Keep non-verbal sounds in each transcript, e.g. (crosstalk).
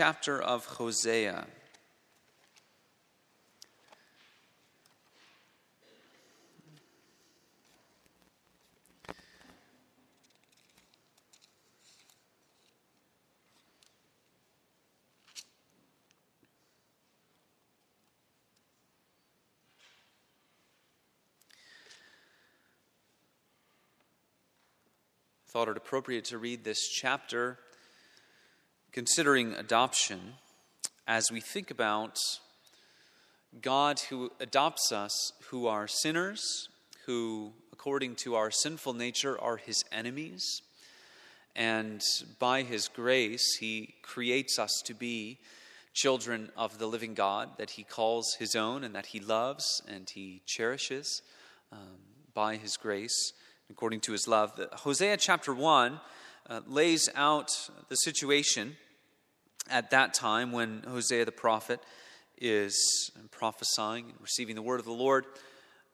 chapter of Hosea. Thought it appropriate to read this chapter considering adoption as we think about God who adopts us, who are sinners, who, according to our sinful nature, are his enemies. And by his grace, he creates us to be children of the living God that he calls his own and that he loves and he cherishes um, by his grace, according to his love. Hosea chapter 1 uh, lays out the situation at that time when Hosea the prophet is prophesying and receiving the word of the Lord.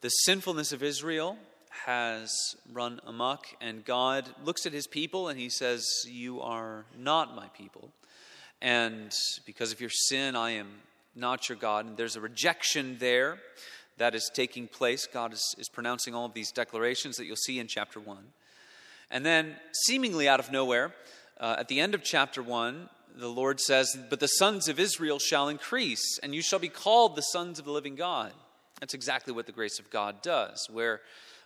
The sinfulness of Israel has run amok, and God looks at his people and he says, You are not my people. And because of your sin, I am not your God. And there's a rejection there that is taking place. God is, is pronouncing all of these declarations that you'll see in chapter 1. And then, seemingly out of nowhere, uh, at the end of chapter 1, the Lord says, But the sons of Israel shall increase, and you shall be called the sons of the living God. That's exactly what the grace of God does. Where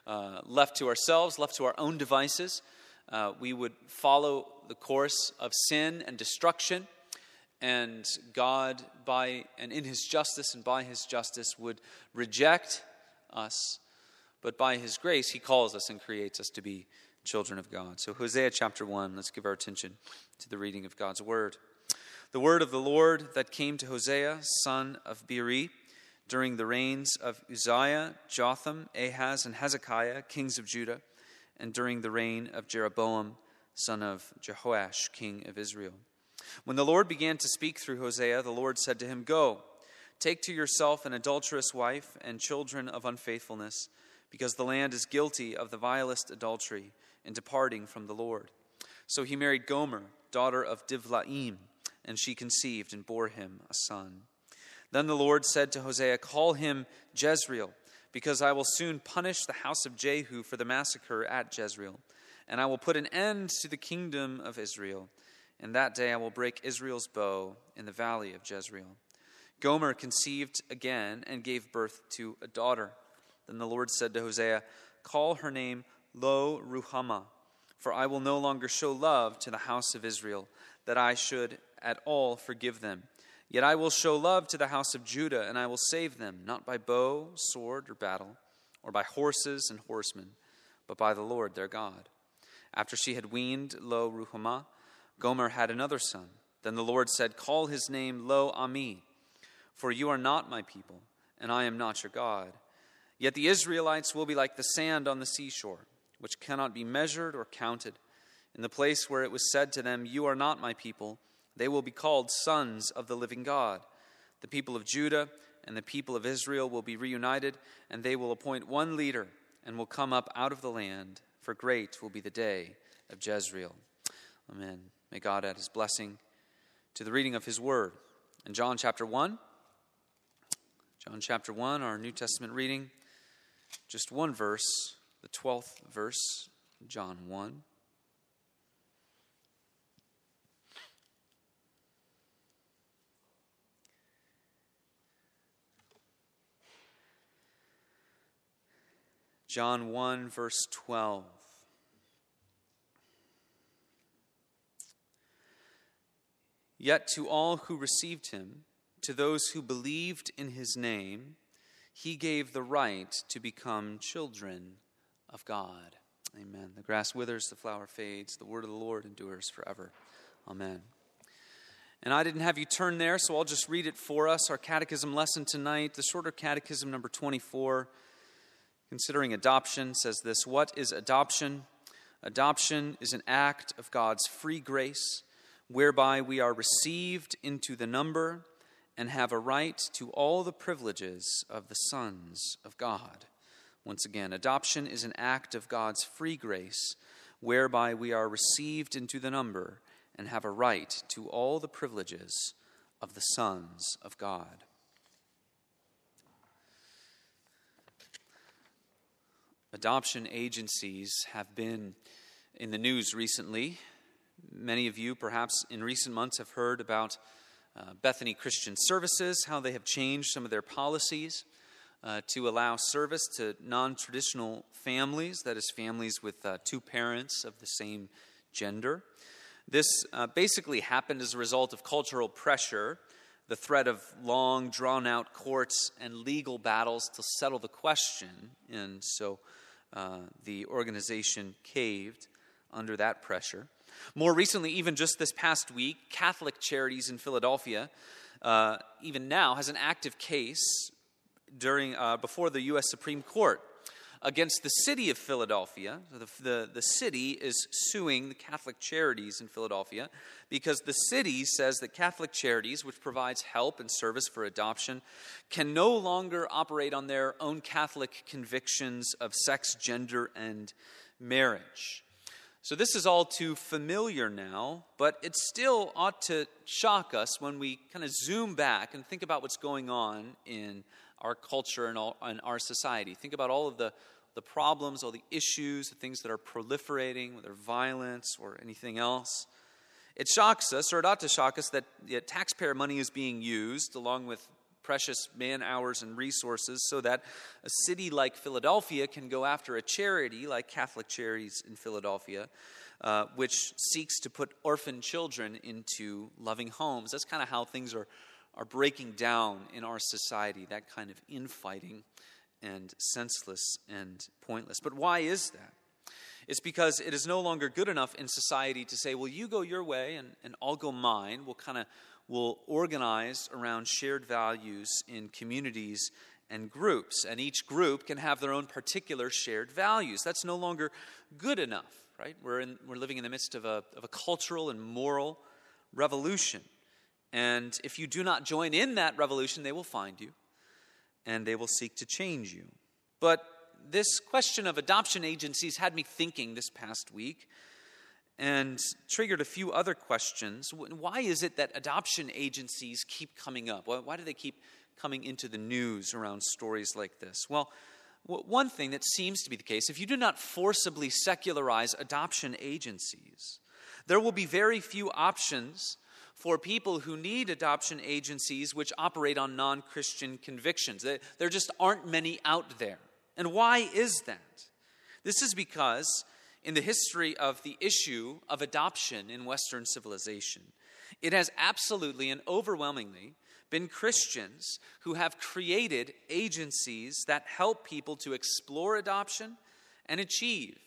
uh, left to ourselves, left to our own devices, uh, we would follow the course of sin and destruction, and God, by and in His justice and by His justice, would reject us. But by His grace, He calls us and creates us to be children of God. So, Hosea chapter 1, let's give our attention to the reading of God's word. The word of the Lord that came to Hosea, son of Beeri, during the reigns of Uzziah, Jotham, Ahaz, and Hezekiah, kings of Judah, and during the reign of Jeroboam, son of Jehoash, king of Israel. When the Lord began to speak through Hosea, the Lord said to him, Go, take to yourself an adulterous wife and children of unfaithfulness, because the land is guilty of the vilest adultery in departing from the Lord. So he married Gomer, daughter of Diblaim, and she conceived and bore him a son. Then the Lord said to Hosea, Call him Jezreel, because I will soon punish the house of Jehu for the massacre at Jezreel, and I will put an end to the kingdom of Israel. And that day I will break Israel's bow in the valley of Jezreel. Gomer conceived again and gave birth to a daughter. Then the Lord said to Hosea, Call her name Lo Ruhamah, for I will no longer show love to the house of Israel, that I should at all forgive them. Yet I will show love to the house of Judah, and I will save them, not by bow, sword, or battle, or by horses and horsemen, but by the Lord their God. After she had weaned Lo Ruhamah, Gomer had another son. Then the Lord said, Call his name Lo Ami, for you are not my people, and I am not your God. Yet the Israelites will be like the sand on the seashore which cannot be measured or counted. In the place where it was said to them, You are not my people, they will be called sons of the living God. The people of Judah and the people of Israel will be reunited, and they will appoint one leader and will come up out of the land, for great will be the day of Jezreel. Amen. May God add his blessing to the reading of his word. In John chapter 1, John chapter 1, our New Testament reading, just one verse the 12th verse, John 1. John 1, verse 12. Yet to all who received him, to those who believed in his name, he gave the right to become children of God. Amen. The grass withers, the flower fades, the word of the Lord endures forever. Amen. And I didn't have you turn there, so I'll just read it for us. Our catechism lesson tonight, the shorter catechism number 24, considering adoption, says this What is adoption? Adoption is an act of God's free grace whereby we are received into the number and have a right to all the privileges of the sons of God. Once again, adoption is an act of God's free grace whereby we are received into the number and have a right to all the privileges of the sons of God. Adoption agencies have been in the news recently. Many of you, perhaps in recent months, have heard about uh, Bethany Christian Services, how they have changed some of their policies uh, to allow service to non traditional families, that is, families with uh, two parents of the same gender. This uh, basically happened as a result of cultural pressure, the threat of long, drawn out courts and legal battles to settle the question. And so uh, the organization caved under that pressure. More recently, even just this past week, Catholic Charities in Philadelphia, uh, even now, has an active case during, uh, before the U.S. Supreme Court against the city of Philadelphia. The, the, the city is suing the Catholic Charities in Philadelphia because the city says that Catholic Charities, which provides help and service for adoption, can no longer operate on their own Catholic convictions of sex, gender, and marriage. So, this is all too familiar now, but it still ought to shock us when we kind of zoom back and think about what's going on in our culture and, all, and our society. Think about all of the, the problems, all the issues, the things that are proliferating, whether violence or anything else. It shocks us, or it ought to shock us, that taxpayer money is being used along with precious man hours and resources so that a city like Philadelphia can go after a charity like Catholic Charities in Philadelphia, uh, which seeks to put orphan children into loving homes. That's kind of how things are are breaking down in our society, that kind of infighting and senseless and pointless. But why is that? It's because it is no longer good enough in society to say, well, you go your way and, and I'll go mine. We'll kind of we'll organize around shared values in communities and groups, and each group can have their own particular shared values. That's no longer good enough, right? We're, in, we're living in the midst of a, of a cultural and moral revolution. And if you do not join in that revolution, they will find you and they will seek to change you. But this question of adoption agencies had me thinking this past week and triggered a few other questions. Why is it that adoption agencies keep coming up? Why do they keep coming into the news around stories like this? Well, one thing that seems to be the case if you do not forcibly secularize adoption agencies, there will be very few options for people who need adoption agencies which operate on non Christian convictions. There just aren't many out there. And why is that? This is because in the history of the issue of adoption in Western civilization, it has absolutely and overwhelmingly been Christians who have created agencies that help people to explore adoption and achieve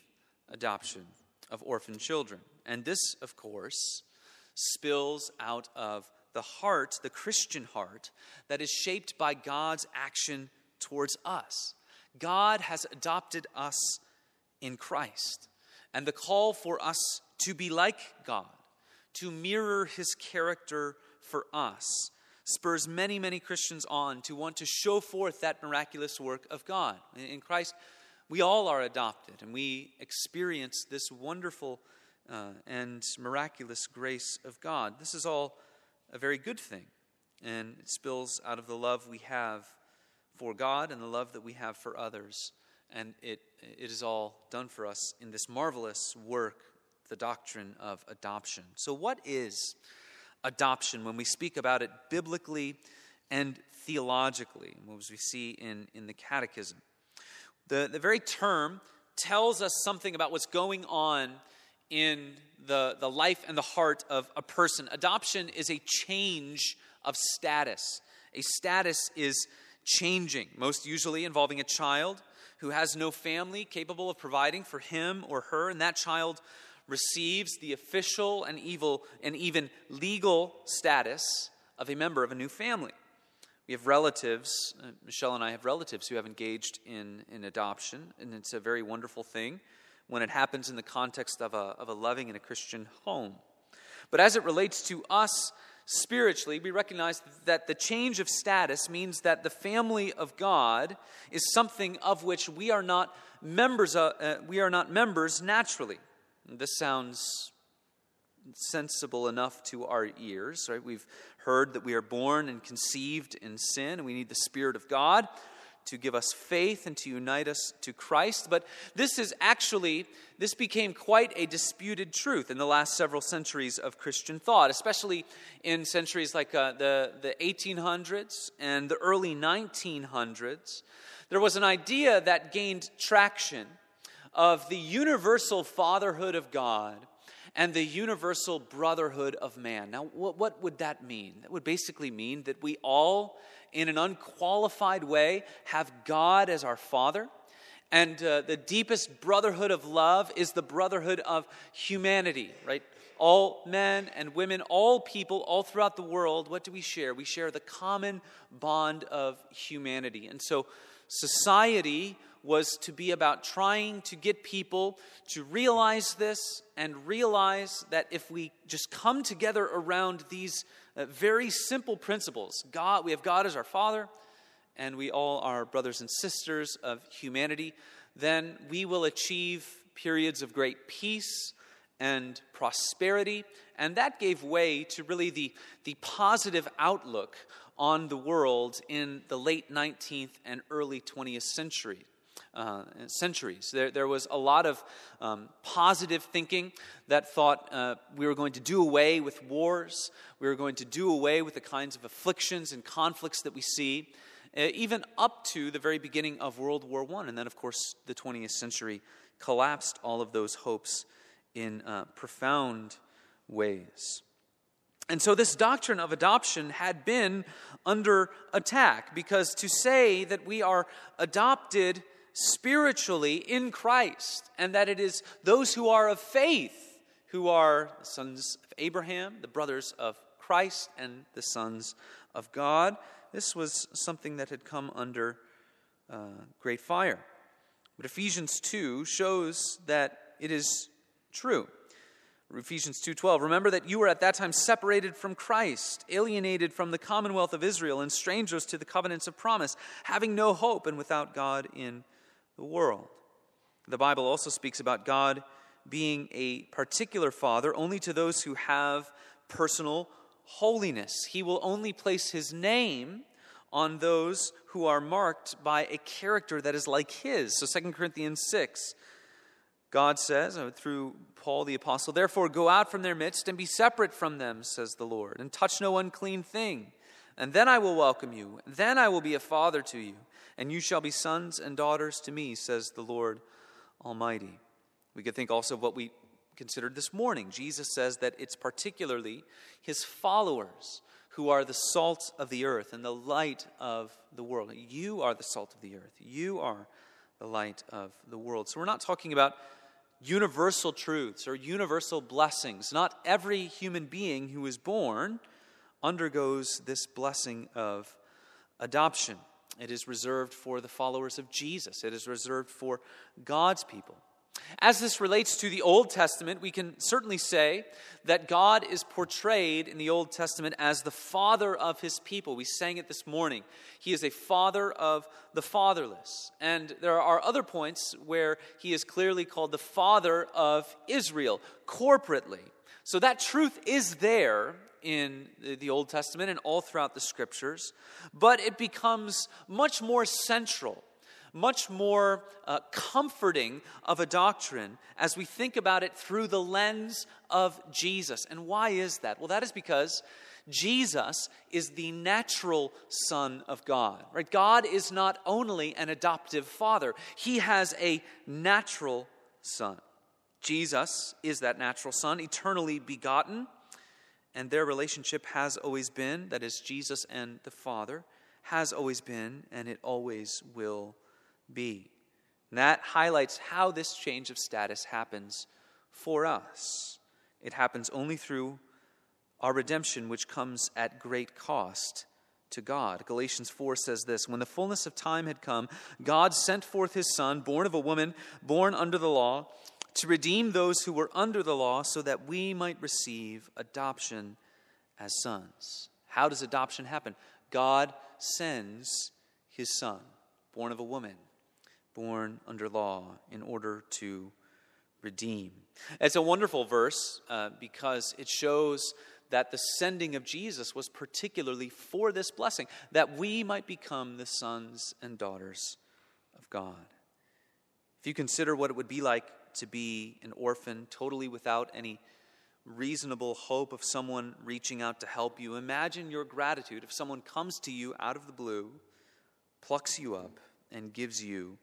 adoption of orphan children. And this, of course, spills out of the heart, the Christian heart, that is shaped by God's action towards us. God has adopted us in Christ. And the call for us to be like God, to mirror his character for us, spurs many, many Christians on to want to show forth that miraculous work of God. In Christ, we all are adopted, and we experience this wonderful uh, and miraculous grace of God. This is all a very good thing, and it spills out of the love we have for God and the love that we have for others. And it, it is all done for us in this marvelous work, the doctrine of adoption. So, what is adoption when we speak about it biblically and theologically, as we see in, in the Catechism? The, the very term tells us something about what's going on in the, the life and the heart of a person. Adoption is a change of status. A status is changing, most usually involving a child who has no family capable of providing for him or her, and that child receives the official and evil and even legal status of a member of a new family. We have relatives, uh, Michelle and I have relatives who have engaged in, in adoption, and it's a very wonderful thing when it happens in the context of a, of a loving and a Christian home. But as it relates to us spiritually, we recognize that the change of status means that the family of God is something of which we are not members. Of, uh, we are not members naturally. This sounds sensible enough to our ears, right? We've heard that we are born and conceived in sin, and we need the Spirit of God to give us faith and to unite us to Christ. But this is actually, this became quite a disputed truth in the last several centuries of Christian thought, especially in centuries like uh, the, the 1800s and the early 1900s. There was an idea that gained traction of the universal fatherhood of God and the universal brotherhood of man. Now, what, what would that mean? That would basically mean that we all, in an unqualified way, have God as our Father. And uh, the deepest brotherhood of love is the brotherhood of humanity, right? All men and women, all people, all throughout the world, what do we share? We share the common bond of humanity. And so society was to be about trying to get people to realize this and realize that if we just come together around these uh, very simple principles God, we have God as our Father, and we all are brothers and sisters of humanity, then we will achieve periods of great peace and prosperity. And that gave way to really the, the positive outlook on the world in the late 19th and early 20th century uh, centuries. There, there was a lot of um, positive thinking that thought uh, we were going to do away with wars, we were going to do away with the kinds of afflictions and conflicts that we see, uh, even up to the very beginning of World War I. And then, of course, the 20th century collapsed all of those hopes in uh, profound ways. And so, this doctrine of adoption had been under attack because to say that we are adopted spiritually in Christ, and that it is those who are of faith who are the sons of Abraham, the brothers of Christ, and the sons of God. This was something that had come under uh, great fire. But Ephesians 2 shows that it is true. Ephesians 2:12 Remember that you were at that time separated from Christ, alienated from the commonwealth of Israel and strangers to the covenants of promise, having no hope and without God in the world. The Bible also speaks about God being a particular father only to those who have personal holiness. He will only place his name on those who are marked by a character that is like his. So 2 Corinthians 6, God says uh, through Paul the apostle, Therefore go out from their midst and be separate from them, says the Lord, and touch no unclean thing. And then I will welcome you. Then I will be a father to you and you shall be sons and daughters to me, says the Lord Almighty. We could think also of what we considered this morning. Jesus says that it's particularly his followers who are the salt of the earth and the light of the world. You are the salt of the earth. You are the light of the world. So we're not talking about universal truths or universal blessings. Not every human being who is born undergoes this blessing of adoption. It is reserved for the followers of Jesus, it is reserved for God's people. As this relates to the Old Testament, we can certainly say that God is portrayed in the Old Testament as the father of his people. We sang it this morning. He is a father of the fatherless. And there are other points where he is clearly called the father of Israel corporately. So that truth is there in the Old Testament and all throughout the scriptures, but it becomes much more central, much more uh, comforting of a doctrine as we think about it through the lens of Jesus. And why is that? Well, that is because Jesus is the natural Son of God. Right? God is not only an adoptive father, he has a natural son. Jesus is that natural son, eternally begotten and their relationship has always been that is, Jesus and the Father has always been, and it always will be. And that highlights how this change of status happens for us. It happens only through our redemption, which comes at great cost to God. Galatians 4 says this When the fullness of time had come, God sent forth his Son, born of a woman, born under the law to redeem those who were under the law so that we might receive adoption as sons. How does adoption happen? God sends his son, born of a woman, born under law, in order to redeem. It's a wonderful verse uh, because it shows that the sending of Jesus was particularly for this blessing, that we might become the sons and daughters of God. If you consider what it would be like to be an orphan, totally without any reasonable hope of someone reaching out to help you, imagine your gratitude if someone comes to you out of the blue, plucks you up, and gives you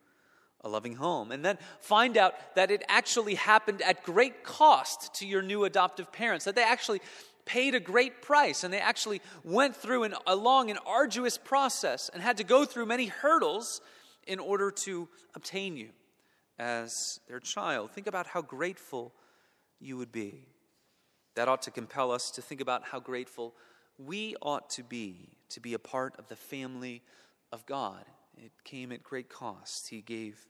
a loving home. And then find out that it actually happened at great cost to your new adoptive parents, that they actually paid a great price and they actually went through an, a long and arduous process and had to go through many hurdles in order to obtain you as their child. Think about how grateful you would be. That ought to compel us to think about how grateful we ought to be to be a part of the family of God. It came at great cost. He gave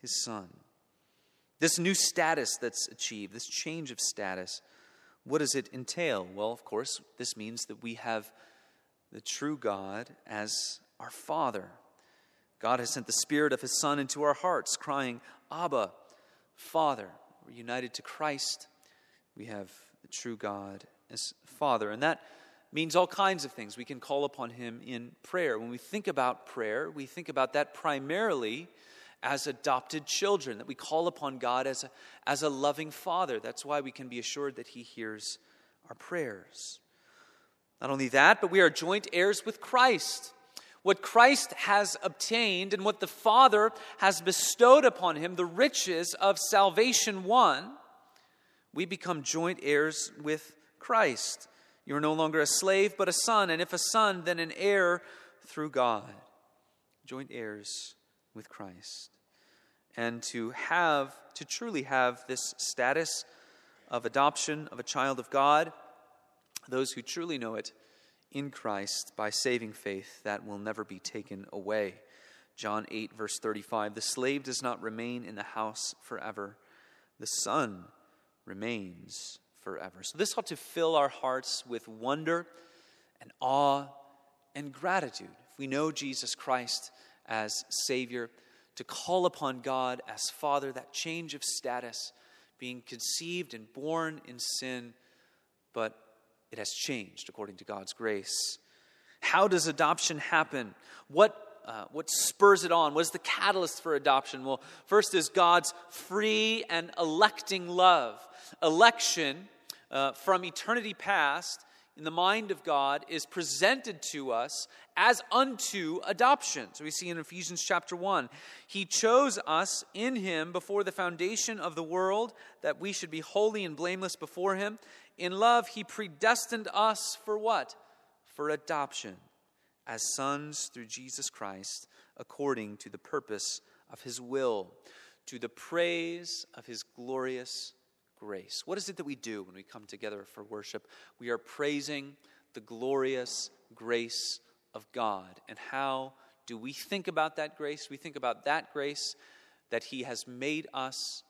his son. This new status that's achieved, this change of status, what does it entail? Well, of course, this means that we have the true God as our Father. God has sent the Spirit of His Son into our hearts, crying, Abba, Father. We're united to Christ. We have the true God as Father. And that means all kinds of things. We can call upon Him in prayer. When we think about prayer, we think about that primarily as adopted children, that we call upon God as a, as a loving Father. That's why we can be assured that He hears our prayers. Not only that, but we are joint heirs with Christ. What Christ has obtained and what the Father has bestowed upon him, the riches of salvation won, we become joint heirs with Christ. You are no longer a slave, but a son, and if a son, then an heir through God. Joint heirs with Christ. And to have, to truly have this status of adoption of a child of God, those who truly know it in Christ by saving faith, that will never be taken away. John 8, verse 35 The slave does not remain in the house forever, the son remains forever. So, this ought to fill our hearts with wonder and awe and gratitude. If we know Jesus Christ as Savior, to call upon God as Father, that change of status, being conceived and born in sin, but it has changed according to God's grace. How does adoption happen? What, uh, what spurs it on? What is the catalyst for adoption? Well, first is God's free and electing love. Election uh, from eternity past in the mind of God is presented to us as unto adoption. So we see in Ephesians chapter 1, He chose us in Him before the foundation of the world that we should be holy and blameless before Him. In love, He predestined us for what? For adoption as sons through Jesus Christ, according to the purpose of His will, to the praise of His glorious grace. What is it that we do when we come together for worship? We are praising the glorious grace of God. And how do we think about that grace? We think about that grace that He has made us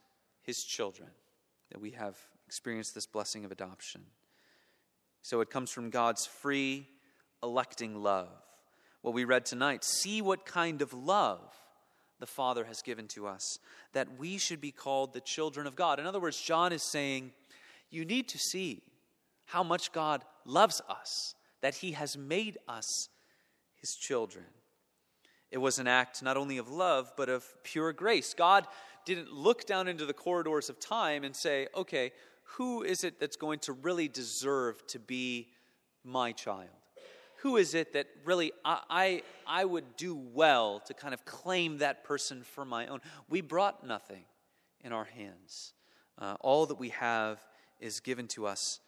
His children, that we have experienced this blessing of adoption. So it comes from God's free, electing love. What we read tonight see what kind of love the Father has given to us, that we should be called the children of God. In other words, John is saying, you need to see how much God loves us, that He has made us His children. It was an act not only of love, but of pure grace. God didn't look down into the corridors of time and say, okay, who is it that's going to really deserve to be my child? who is it that really I, I, I would do well to kind of claim that person for my own? We brought nothing in our hands. Uh, all that we have is given to us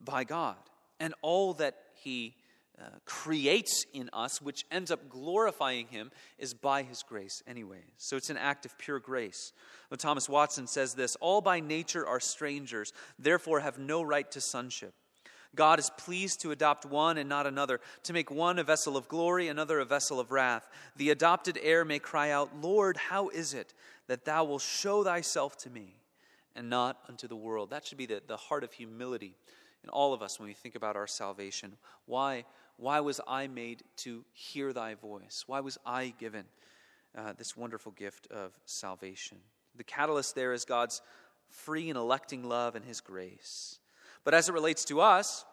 by God. And all that He uh, creates in us, which ends up glorifying Him, is by His grace anyway. So it's an act of pure grace. Well, Thomas Watson says this All by nature are strangers, therefore have no right to sonship. God is pleased to adopt one and not another, to make one a vessel of glory, another a vessel of wrath. The adopted heir may cry out, Lord, how is it that thou wilt show thyself to me and not unto the world? That should be the, the heart of humility in all of us when we think about our salvation. Why, why was I made to hear thy voice? Why was I given uh, this wonderful gift of salvation? The catalyst there is God's free and electing love and his grace. But as it relates to us,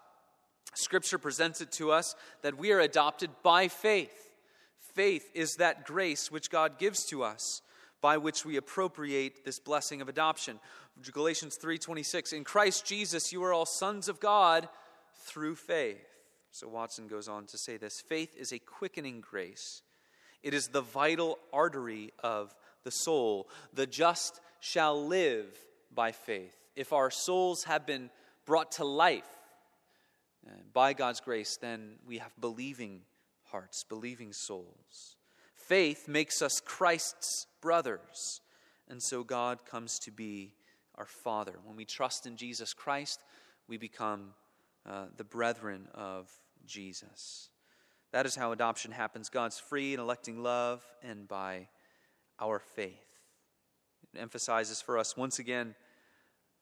Scripture presents it to us that we are adopted by faith. Faith is that grace which God gives to us by which we appropriate this blessing of adoption. Galatians 3:26 In Christ Jesus you are all sons of God through faith. So Watson goes on to say this, faith is a quickening grace. It is the vital artery of the soul. The just shall live by faith. If our souls have been brought to life uh, by God's grace, then we have believing hearts, believing souls. Faith makes us Christ's brothers, and so God comes to be our Father. When we trust in Jesus Christ, we become uh, the brethren of Jesus. That is how adoption happens God's free and electing love, and by our faith. It emphasizes for us once again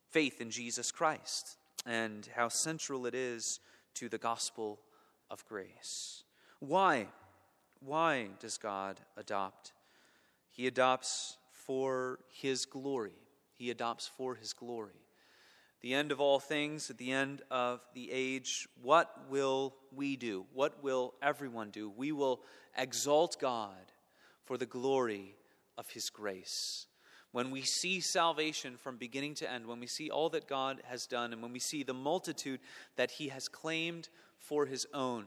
faith in Jesus Christ and how central it is to the gospel of grace. Why? Why does God adopt? He adopts for his glory. He adopts for his glory. The end of all things, at the end of the age, what will we do? What will everyone do? We will exalt God for the glory of his grace. When we see salvation from beginning to end, when we see all that God has done, and when we see the multitude that he has claimed for his own,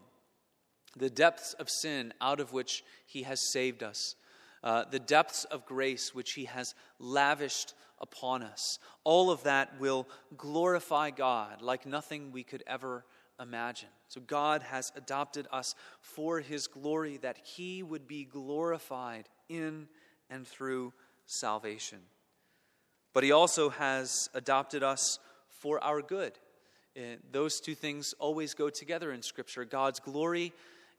the depths of sin out of which he has saved us, uh, the depths of grace which he has lavished upon us, all of that will glorify God like nothing we could ever imagine. So God has adopted us for his glory, that he would be glorified in and through salvation. But he also has adopted us for our good. Uh, those two things always go together in Scripture God's glory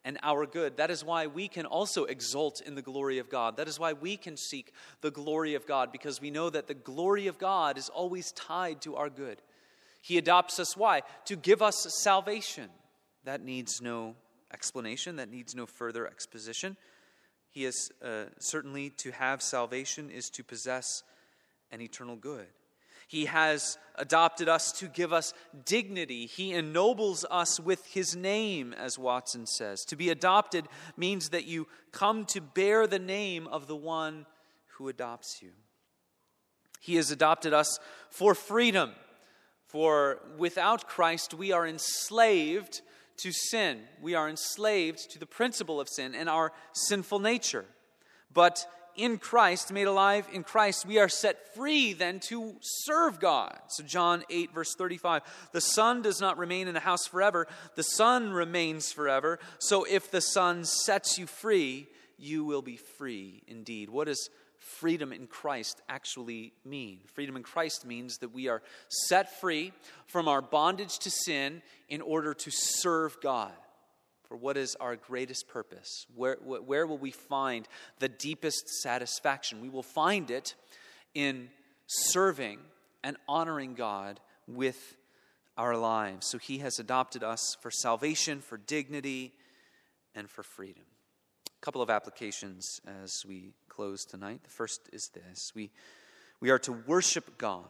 and our good. That is why we can also exult in the glory of God. That is why we can seek the glory of God, because we know that the glory of God is always tied to our good. He adopts us, why? To give us salvation. That needs no explanation, that needs no further exposition. He is uh, certainly to have salvation is to possess an eternal good. He has adopted us to give us dignity. He ennobles us with his name, as Watson says. To be adopted means that you come to bear the name of the one who adopts you. He has adopted us for freedom. For without Christ, we are enslaved to sin. We are enslaved to the principle of sin and our sinful nature. But in Christ, made alive in Christ, we are set free then to serve God. So, John 8, verse 35 the Son does not remain in the house forever, the Son remains forever. So, if the Son sets you free, you will be free indeed. What does freedom in Christ actually mean? Freedom in Christ means that we are set free from our bondage to sin in order to serve God for what is our greatest purpose? Where, where will we find the deepest satisfaction? We will find it in serving and honoring God with our lives. So He has adopted us for salvation, for dignity, and for freedom. A couple of applications as we close tonight. The first is this we, we are to worship God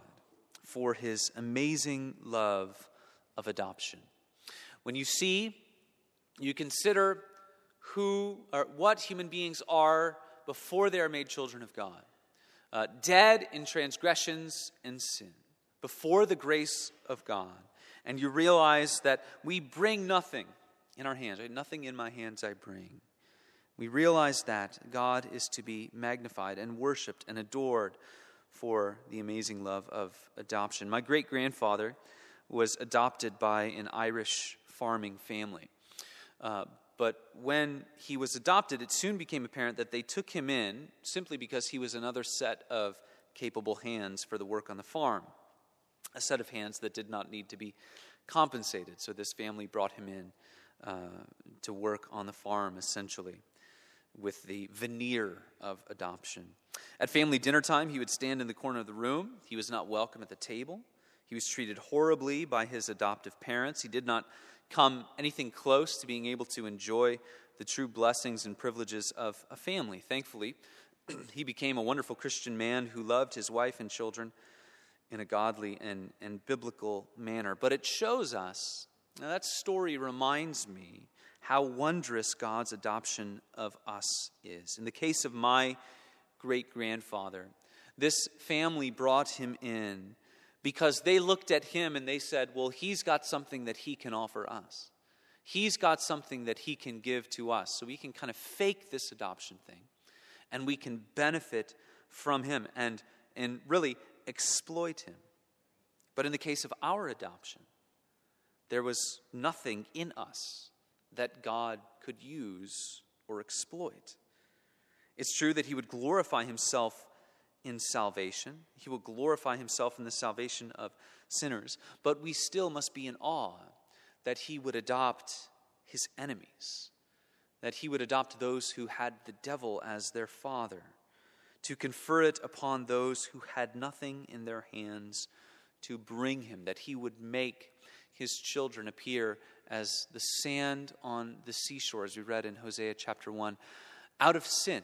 for His amazing love of adoption. When you see you consider who or what human beings are before they are made children of God. Uh, dead in transgressions and sin, before the grace of God. And you realize that we bring nothing in our hands, right? Nothing in my hands I bring. We realize that God is to be magnified and worshiped and adored for the amazing love of adoption. My great grandfather was adopted by an Irish farming family. Uh, but when he was adopted, it soon became apparent that they took him in simply because he was another set of capable hands for the work on the farm, a set of hands that did not need to be compensated. So this family brought him in uh, to work on the farm, essentially, with the veneer of adoption. At family dinner time, he would stand in the corner of the room. He was not welcome at the table. He was treated horribly by his adoptive parents. He did not come anything close to being able to enjoy the true blessings and privileges of a family. Thankfully, (clears throat) he became a wonderful Christian man who loved his wife and children in a godly and, and biblical manner. But it shows us, now that story reminds me how wondrous God's adoption of us is. In the case of my great grandfather, this family brought him in because they looked at him and they said, Well, he's got something that he can offer us. He's got something that he can give to us. So we can kind of fake this adoption thing and we can benefit from him and, and really exploit him. But in the case of our adoption, there was nothing in us that God could use or exploit. It's true that he would glorify himself in salvation, he will glorify himself in the salvation of sinners, but we still must be in awe that he would adopt his enemies, that he would adopt those who had the devil as their father, to confer it upon those who had nothing in their hands to bring him, that he would make his children appear as the sand on the seashore, as we read in Hosea chapter 1, out of sin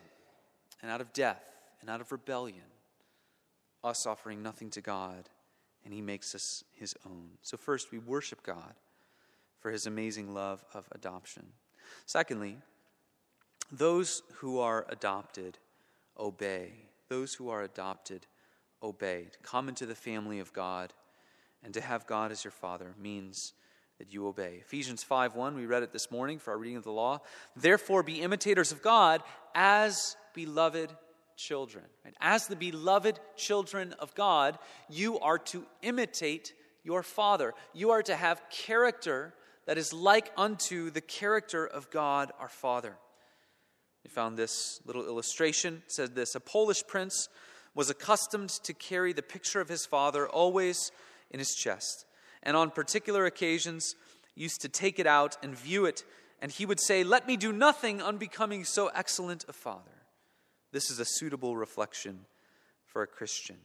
and out of death and out of rebellion, us offering nothing to God, and he makes us his own. So, first, we worship God for his amazing love of adoption. Secondly, those who are adopted obey. Those who are adopted obey. To come into the family of God and to have God as your Father means that you obey. Ephesians 5 1, we read it this morning for our reading of the law. Therefore, be imitators of God as beloved children. As the beloved children of God, you are to imitate your Father. You are to have character that is like unto the character of God our Father. We found this little illustration. It said this A Polish prince was accustomed to carry the picture of his father always in his chest, and on particular occasions used to take it out and view it, and he would say, Let me do nothing unbecoming so excellent a father. This is a suitable reflection for a Christian.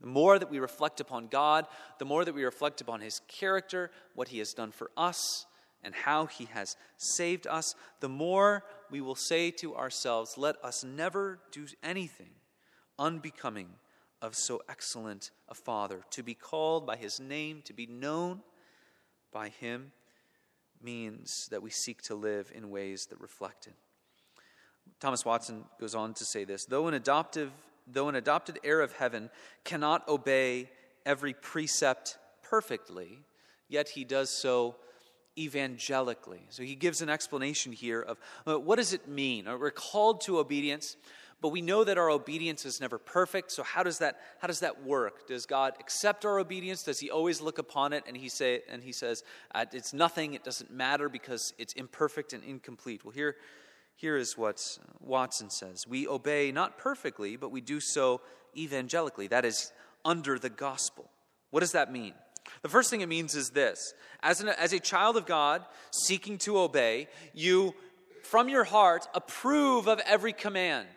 The more that we reflect upon God, the more that we reflect upon His character, what He has done for us, and how He has saved us, the more we will say to ourselves, Let us never do anything unbecoming of so excellent a Father. To be called by His name, to be known by Him, means that we seek to live in ways that reflect it. Thomas Watson goes on to say this though an adoptive though an adopted heir of heaven cannot obey every precept perfectly, yet he does so evangelically. So he gives an explanation here of uh, what does it mean? Uh, we're called to obedience, but we know that our obedience is never perfect. So how does that how does that work? Does God accept our obedience? Does he always look upon it and he say and he says uh, it's nothing, it doesn't matter because it's imperfect and incomplete? Well, here here is what Watson says We obey not perfectly, but we do so evangelically, that is, under the gospel. What does that mean? The first thing it means is this as, an, as a child of God seeking to obey, you, from your heart, approve of every command.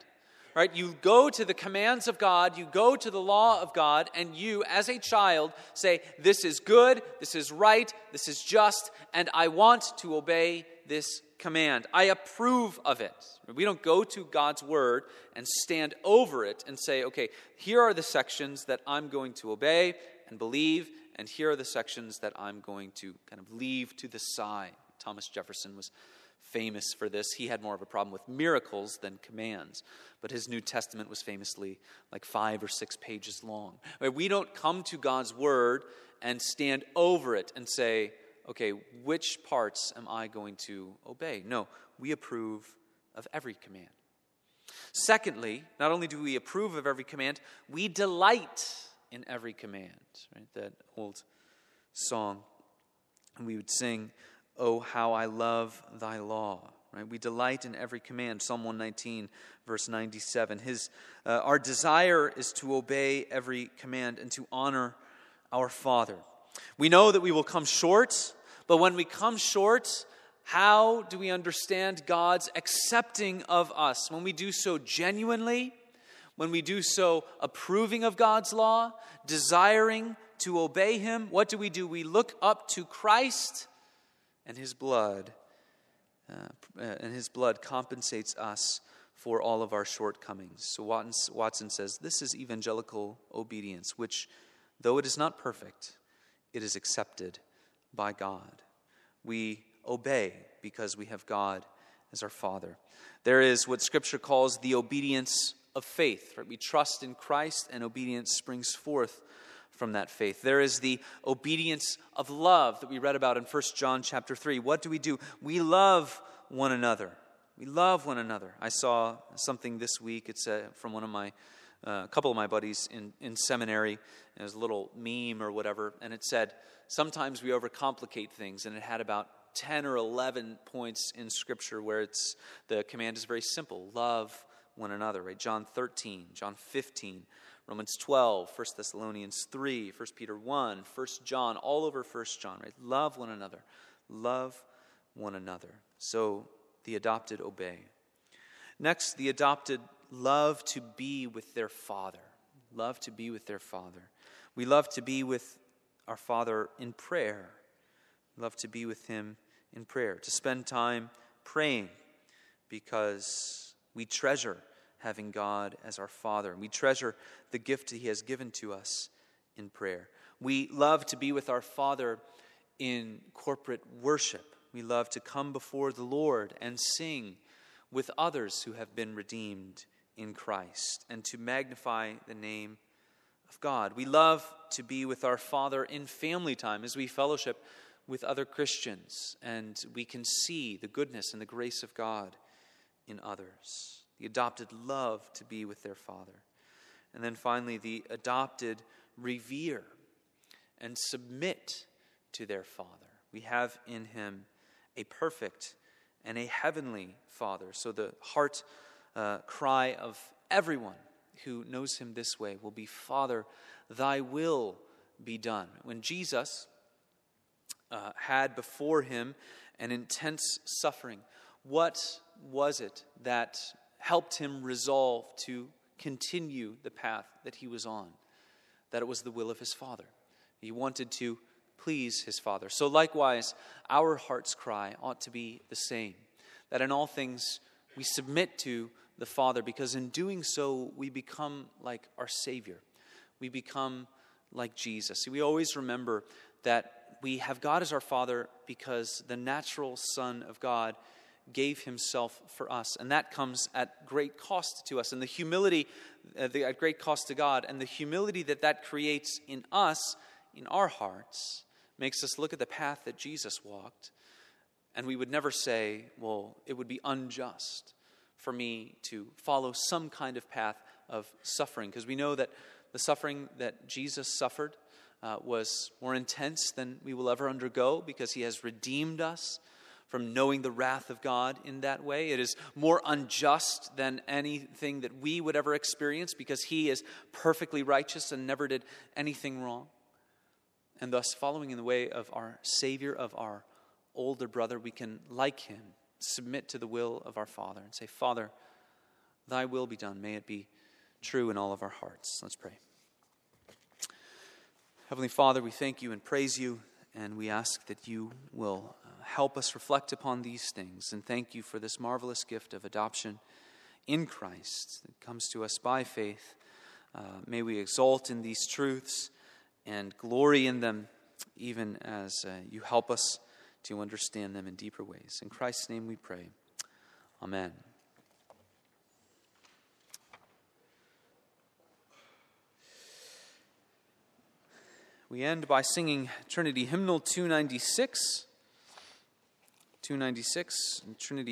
Right? You go to the commands of God, you go to the law of God, and you, as a child, say, This is good, this is right, this is just, and I want to obey this command. I approve of it. We don't go to God's word and stand over it and say, okay, here are the sections that I'm going to obey and believe, and here are the sections that I'm going to kind of leave to the side. Thomas Jefferson was famous for this. He had more of a problem with miracles than commands, but his New Testament was famously like five or six pages long. We don't come to God's word and stand over it and say, okay, which parts am I going to obey? No, we approve of every command. Secondly, not only do we approve of every command, we delight in every command. Right? That old song. And we would sing, Oh, how I love thy law. Right? We delight in every command. Psalm 119, verse 97. His, uh, our desire is to obey every command and to honor our Father. We know that we will come short, but when we come short, how do we understand God's accepting of us? When we do so genuinely, when we do so approving of God's law, desiring to obey Him, what do we do? We look up to Christ and His blood, uh, and His blood compensates us for all of our shortcomings. So Watson says this is evangelical obedience, which Though it is not perfect, it is accepted by God. We obey because we have God as our Father. There is what Scripture calls the obedience of faith. Right? We trust in Christ, and obedience springs forth from that faith. There is the obedience of love that we read about in 1 John chapter 3. What do we do? We love one another. We love one another. I saw something this week. It's uh, from one of my, uh, a couple of my buddies in, in seminary. It was a little meme or whatever, and it said, Sometimes we overcomplicate things, and it had about 10 or 11 points in Scripture where it's, the command is very simple love one another, right? John 13, John 15, Romans 12, 1 Thessalonians 3, 1 Peter 1, 1 John, all over 1 John, right? Love one another. Love one another. So the adopted obey. Next, the adopted love to be with their father. Love to be with their father. We love to be with our father in prayer. Love to be with him in prayer, to spend time praying because we treasure having God as our Father. We treasure the gift that He has given to us in prayer. We love to be with our Father in corporate worship. We love to come before the Lord and sing with others who have been redeemed in Christ and to magnify the name of God. We love to be with our Father in family time as we fellowship with other Christians and we can see the goodness and the grace of God in others the adopted love to be with their father. And then finally, the adopted revere and submit to their father. We have in him a perfect and a heavenly father. So the heart uh, cry of everyone who knows him this way will be Father, thy will be done. When Jesus uh, had before him an intense suffering, what was it that helped him resolve to continue the path that he was on, that it was the will of his Father. He wanted to please his Father. So, likewise, our heart's cry ought to be the same that in all things we submit to the Father, because in doing so, we become like our Savior. We become like Jesus. See, We always remember that we have God as our Father because the natural Son of God gave himself for us. And that comes at great cost to us. And the humility, uh, the, at great cost to God, and the humility that that creates in us, in our hearts, makes us look at the path that Jesus walked. And we would never say, well, it would be unjust for me to follow some kind of path of suffering, because we know that the suffering that Jesus suffered uh, was more intense than we will ever undergo because he has redeemed us from knowing the wrath of God in that way. It is more unjust than anything that we would ever experience because He is perfectly righteous and never did anything wrong. And thus, following in the way of our Savior, of our older brother, we can, like Him, submit to the will of our Father and say, Father, Thy will be done. May it be true in all of our hearts. Let's pray. Heavenly Father, we thank you and praise you, and we ask that you will help us reflect upon these things. And thank you for this marvelous gift of adoption in Christ that comes to us by faith. Uh, may we exalt in these truths and glory in them, even as uh, you help us to understand them in deeper ways. In Christ's name we pray. Amen. We end by singing Trinity Hymnal 296. 296, Trinity